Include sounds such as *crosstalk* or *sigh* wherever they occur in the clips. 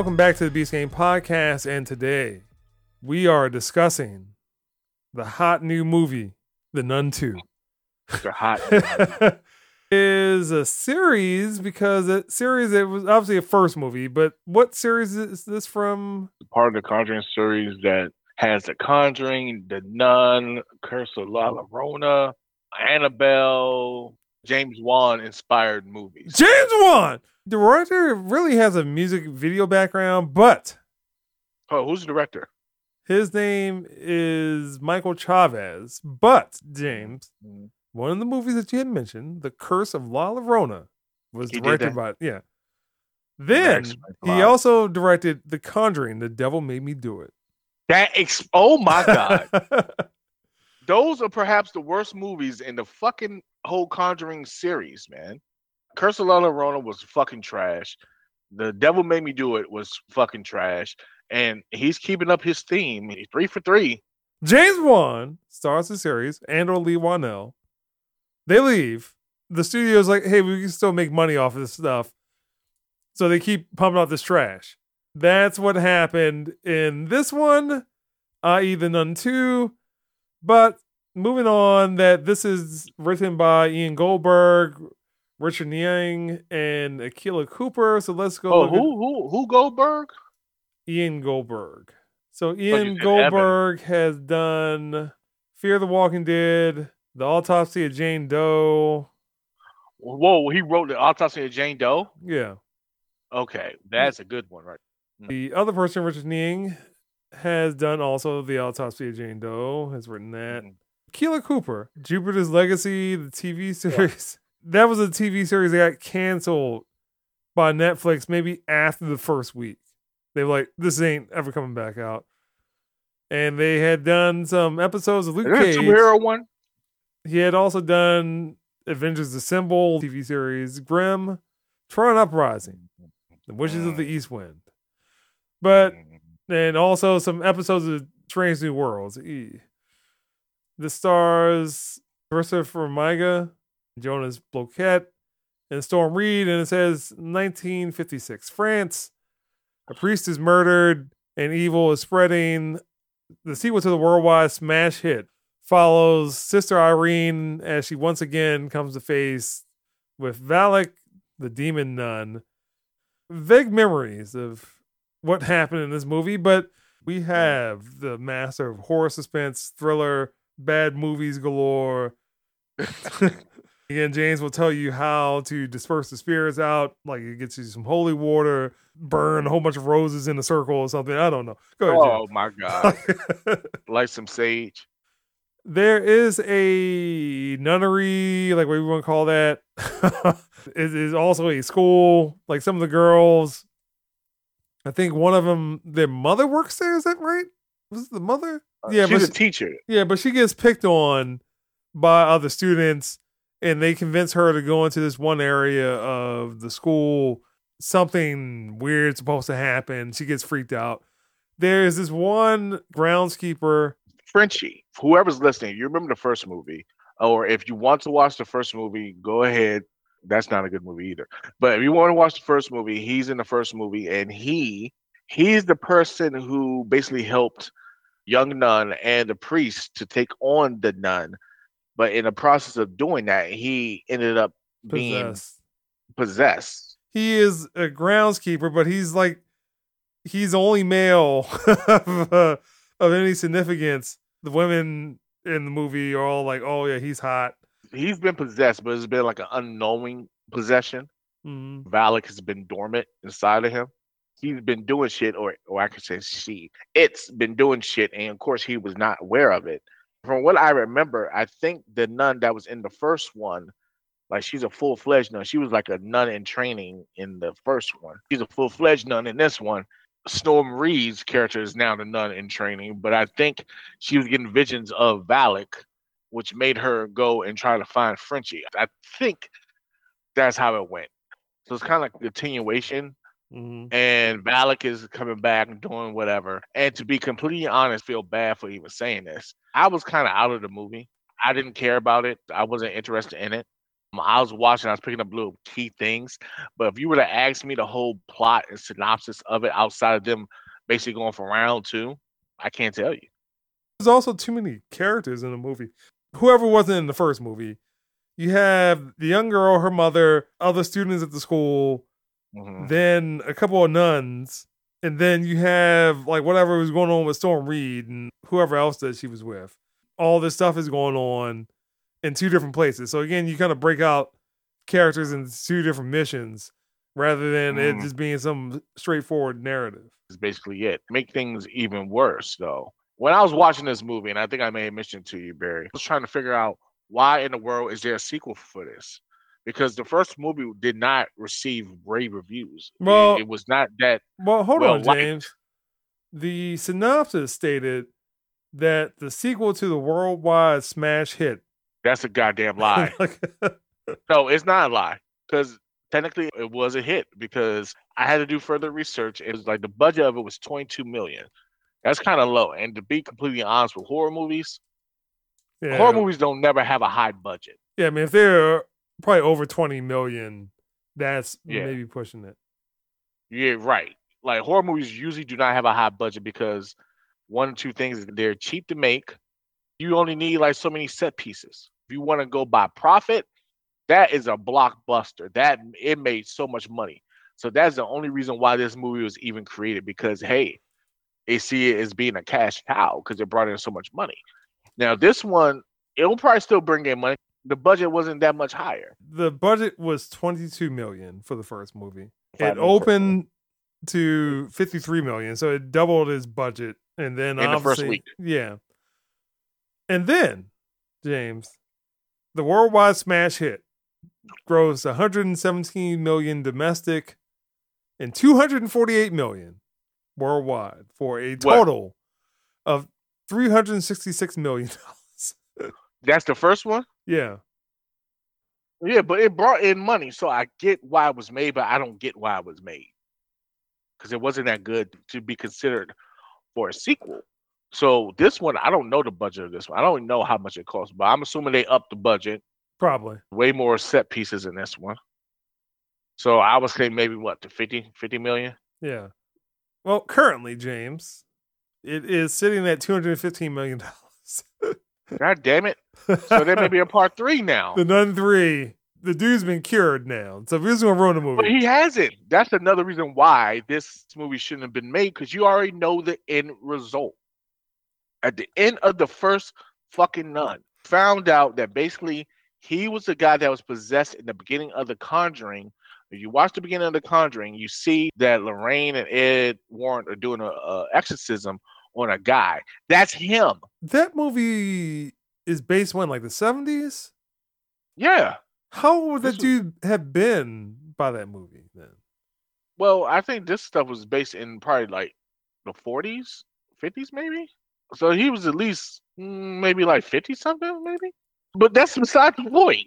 welcome back to the Beast Gang Podcast. And today we are discussing the hot new movie, The Nun 2. The hot. *laughs* is a series because it series it was obviously a first movie, but what series is this from? part of the Conjuring series that has The Conjuring, The Nun, Curse of La Llorona, Annabelle, James Wan inspired movies. James Wan. The director really has a music video background, but Oh, who's the director? his name is Michael Chaves. But James, Mhm. one of the movies that you had mentioned, The Curse of La Llorona, was He directed by yeah. Then he also directed The Conjuring. The Devil Made Me Do It. That ex- oh my god. *laughs* Those are perhaps the worst movies in the fucking whole Conjuring series, man. Curse of La Llorona was fucking trash. The Devil Made Me Do It was fucking trash. And he's keeping up his theme. He's three for three. James Wan stars the series and or Leigh Whannell. They leave. The studio's like, hey, we can still make money off of this stuff. So they keep pumping out this trash. That's what happened in this one, i.e. The Nun 2. But moving on, that this is written by Ian Goldberg, Richard Naing, and Akela Cooper. So let's go. Oh, who who who Goldberg? Ian Goldberg. So oh, Ian said Goldberg has done Fear the Walking Dead, The Autopsy of Jane Doe. Whoa, he wrote the autopsy of Jane Doe. Yeah. Okay, that's a good one, right? Hmm. The other person, Richard Naing, has done also The Autopsy of Jane Doe, has written that. Mhm. Keela Cooper, Jupiter's Legacy, the TV series. *laughs* That was a TV series that got canceled by Netflix maybe after the first week. They were like, this ain't ever coming back out. And they had done some episodes of Luke Cage. superhero one? He had also done Avengers Assemble TV series, Grimm, Tron Uprising, The Witches of the East End. But and also some episodes of Strange New Worlds. E. The stars Christopher Miga, Jonas Bloquet, and Storm Reid, and it says 1956 France. A priest is murdered and evil is spreading. The sequel to the worldwide smash hit follows Sister Irene as she once again comes to face with Valak, the demon nun. Vague memories of what happened in this movie, but we have the master of horror suspense, thriller, bad movies galore. *laughs* Again, James will tell you how to disperse the spirits out. Like it gets you some holy water, burn a whole bunch of roses in a circle or something. I don't know. Go ahead, Oh my god, James. *laughs* like some sage. there is a nunnery, like what we want to call that. *laughs* it is also a school. Like some of the girls, I think one of them, their mother works there. Is that right? Was it the mother? Yeah, Uh, she's but a teacher. Yeah, but she gets picked on by other students, and they convince her to go into this one area of the school. Something weird's supposed to happen. She gets freaked out. There's this one groundskeeper. Frenchie. Whoever's listening, you remember the first movie, or if you want to watch the first movie, go ahead. That's not a good movie either. But if you want to watch the first movie, he's in the first movie, and he he's the person who basically helped young nun and the priest to take on the nun. But in the process of doing that, he ended up being Possessed. possessed. He is a groundskeeper, but he's like he's only male *laughs* of, uh, of any significance. The women in the movie are all like, "Oh yeah, he's hot." He's been possessed, but it's been like an unknowing possession. Mhm. Valak has been dormant inside of him. He's been doing shit, or or I could say she. It's been doing shit, and of course he was not aware of it. From what I remember, I think the nun that was in the first one, like she's a full fledged nun. She was like a nun in training in the first one. She's a full fledged nun in this one. Storm Reid's character is now the nun in training, but I think she was getting visions of Valak, which made her go and try to find Frenchie. I think that's how it went. So it's kind of like a continuation. Mhm. And Valak is coming back and doing whatever. And to be completely honest, feel bad for even saying this. I was kind of out of the movie. I didn't care about it. I wasn't interested in it. I was watching, I was picking up little key things. But if you were to ask me the whole plot and synopsis of it outside of them basically going for round two, I can't tell you. There's also too many characters in the movie. Whoever wasn't in the first movie, you have the young girl, her mother, other students at the school, Mhm. then a couple of nuns, and then you have like whatever was going on with Storm Reid and whoever else that she was with. All this stuff is going on in two different places. So again, you kind of break out characters in two different missions rather than it Mhm. just being some straightforward narrative. Is basically it. Make things even worse though. When I was watching this movie, and I think I may have mentioned to you, Barry, I was trying to figure out why in the world is there a sequel for this? Because the first movie did not receive rave reviews. It- Well- it, was not that Well, hold well on, liked. James. The synopsis stated that the sequel to the worldwide smash hit. that's a goddamn *laughs* lie. No, it's not a lie because technically it was a hit because I had to do further research. It was like the budget of it was 22 million. That's kind of low. And to be completely honest with horror movies, yeah. horror movies don't never have a high budget. Yeah, I mean, if they're probably over 20 million, that's Yeah. maybe pushing it. Yeah, right. Like horror movies usually do not have a high budget because one or two things they're cheap to make. You only need like so many set pieces. If you want to go by profit, that is a blockbuster. That it made so much money. So that's the only reason why this movie was even created because hey, they see it as being a cash cow because it brought in so much money. Now this one, it will probably still bring in money. The budget wasn't that much higher. The budget was 22 million for the first movie. I It opened to 53 million, so it doubled its budget. And then In the first obviously- week. Yeah. And then, James, the worldwide smash hit grossed 117 million domestic and 248 million worldwide for a What? total of 366 million dollars. *laughs* That's the first one. yeah. Yeah, but it brought in money, so I get why it was made, but I don't get why it was made because it wasn't that good to be considered for a sequel. So this one, I don't know the budget of this one. I don't know how much it costs, but I'm assuming they upped the budget, Probably. way more set pieces in this one. So I was say maybe what to 50, 50 million. Yeah. Well, currently, James, it is sitting at 215 million dollars. *laughs* God damn it! So there may be a part three now. the Nun 3, the dude's been cured now. So he's going to ruin the movie. But he hasn't. That's another reason why this movie shouldn't have been made because you already know the end result. At the end of the first fucking nun, found out that basically he was the guy that was possessed in the beginning of The Conjuring. If you watch the beginning of The Conjuring, you see that Lorraine and Ed Warren are doing a, a exorcism on a guy. That's him. that movie is based when, like the 70s? Yeah. How would This that dude have been by that movie then? Well, I think this stuff was based in probably like the 40s, 50s, maybe. So he was at least mm, maybe like 50 something, maybe. But that's beside the point.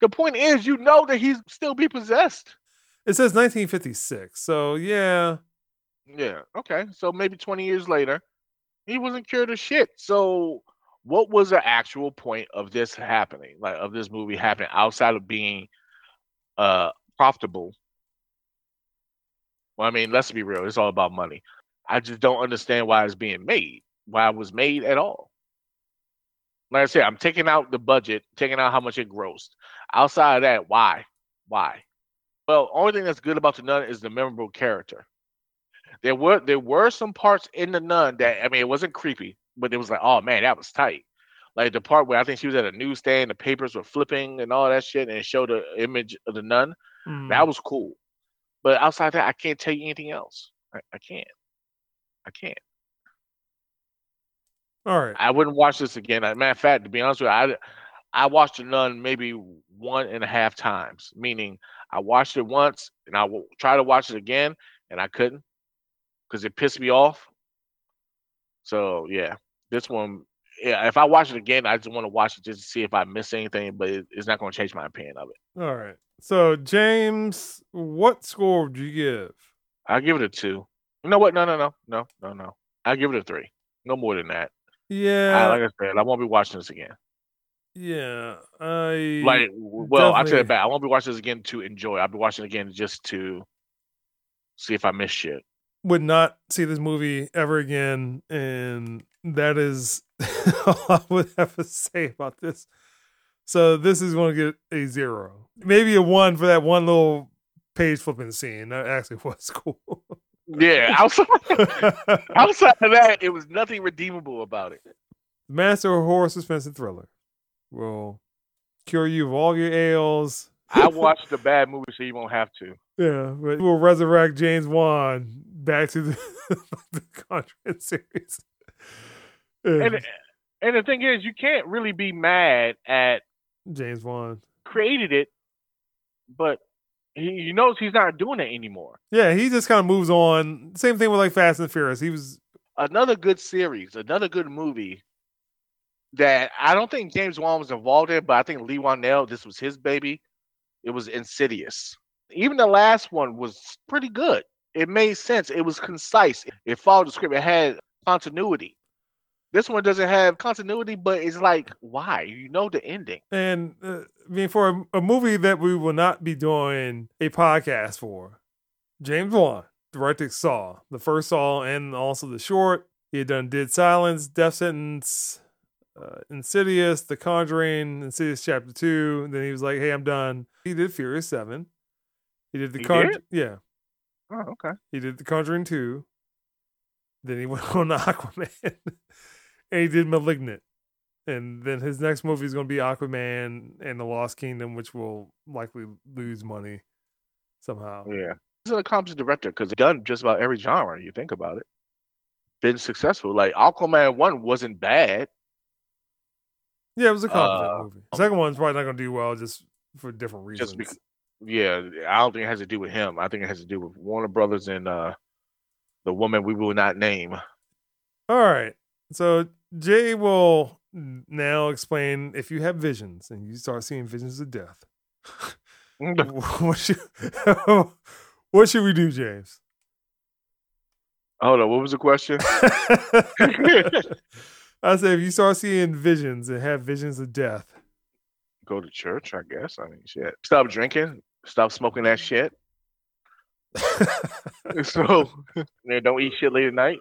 The point is, you know that he's still be possessed. It says 1956. So yeah. Yeah. Okay. So maybe 20 years later, he wasn't cured of shit. So what was the actual point of this happening? Like of this movie happening outside of being uh profitable? Well, I mean, let's be real, it's all about money. I just don't understand why it's being made, why it was made at all. Like I said, I'm taking out the budget, taking out how much it grossed. Outside of that, why? Why? Well, only thing that's good about the nun is the memorable character there were there were some parts in the nun that I mean it wasn't creepy, but it was like, oh man, that was tight. Like the part where I think she was at a newsstand, the papers were flipping and all that shit, and it showed the image of the nun. Mm. That was cool. But outside that, I can't tell you anything else. I, I can't. I can't. All right. I wouldn't watch this again. As a matter of fact, to be honest with you, I I watched the nun maybe one and a half times. Meaning I watched it once and I will try to watch it again and I couldn't because it pissed me off. So yeah, this one, yeah. If I watch it again, I just want to watch it just to see if I miss anything, but it, it's not going to change my opinion of it. All right. So James, what score would you give? I'll give it a two. You know what? No, no, no, no, no, no. I'll give it a three. No more than that. I, Yeah. like I said, I won't be watching this again. Yeah, I Like, well, I tell you definitely- back. I won't be watching this again to enjoy. I'll be watching it again just to see if I miss shit. would not see this movie ever again, and that is *laughs* all I would have to say about this. So this is going to get a zero, maybe a one for that one little page flipping scene. That actually *laughs* was cool. Yeah, *laughs* outside outside of that, it was nothing redeemable about it. Master of horror suspense and thriller will cure you of all your ails. I *laughs* watched the bad movie, so you won't have to. Yeah, but we'll resurrect James Wan back to the, *laughs* the Conjuring series. And and the thing is, you can't really be mad at James Wan. created it, but he, he knows he's not doing it anymore. Yeah, he just kind of moves on. Same thing with like Fast and Furious. He was Another good series, another good movie that I don't think James Wan was involved in, but I think Leigh Whannell, this was his baby. It was Insidious. Even the last one was pretty good. It made sense. It was concise. It followed the script. It had continuity. This one doesn't have continuity, but it's like, why? You know the ending. and uh, I mean for a, a movie that we will not be doing a podcast for. James Wan directed Saw, the first Saw, and also the short. He had done Dead Silence, Death Sentence, uh, Insidious, The Conjuring, Insidious Chapter Two. And then he was like, "Hey, I'm done." He did Furious Seven. He did the He Conj- did? yeah. Oh, okay. He did The Conjuring 2. Then he went *laughs* on Aquaman. And he did Malignant. And then his next movie is going to be Aquaman and the Lost Kingdom, which will likely lose money somehow. Yeah. He's an accomplished director because he's done just about every genre, you think about it. Been successful. Like Aquaman 1 wasn't bad. Yeah, it was a competent Uh, movie. The second one's probably not going to do well just for different reasons. Just because, yeah, I don't think it has to do with him. I think it has to do with Warner Brothers and uh, the woman we will not name. All right. So Jay will now explain if you have visions and you start seeing visions of death. *laughs* *laughs* what should *laughs* what should we do, James? Hold on, what was the question? I said, if you start seeing visions and have visions of death. Go to church, I guess. I mean, shit. Stop drinking. Stop smoking that shit. So, don't eat shit late at night.